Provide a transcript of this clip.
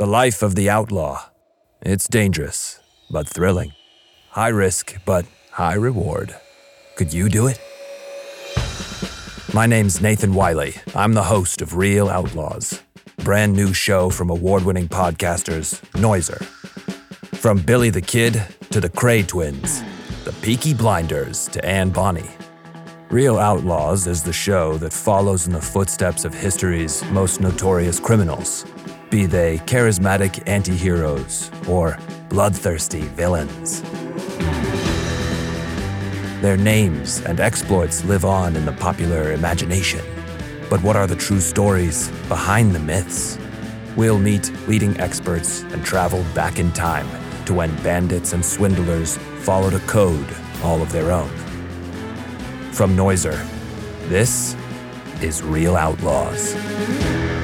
The life of the outlaw. It's dangerous, but thrilling. High risk, but high reward. Could you do it? My name's Nathan Wiley. I'm the host of Real Outlaws, brand new show from award winning podcasters Noiser. From Billy the Kid to the Kray twins, the Peaky Blinders to Anne Bonny. Real Outlaws is the show that follows in the footsteps of history's most notorious criminals, be they charismatic anti heroes or bloodthirsty villains. Their names and exploits live on in the popular imagination. But what are the true stories behind the myths? We'll meet leading experts and travel back in time to when bandits and swindlers followed a code all of their own. From Noiser, this is Real Outlaws.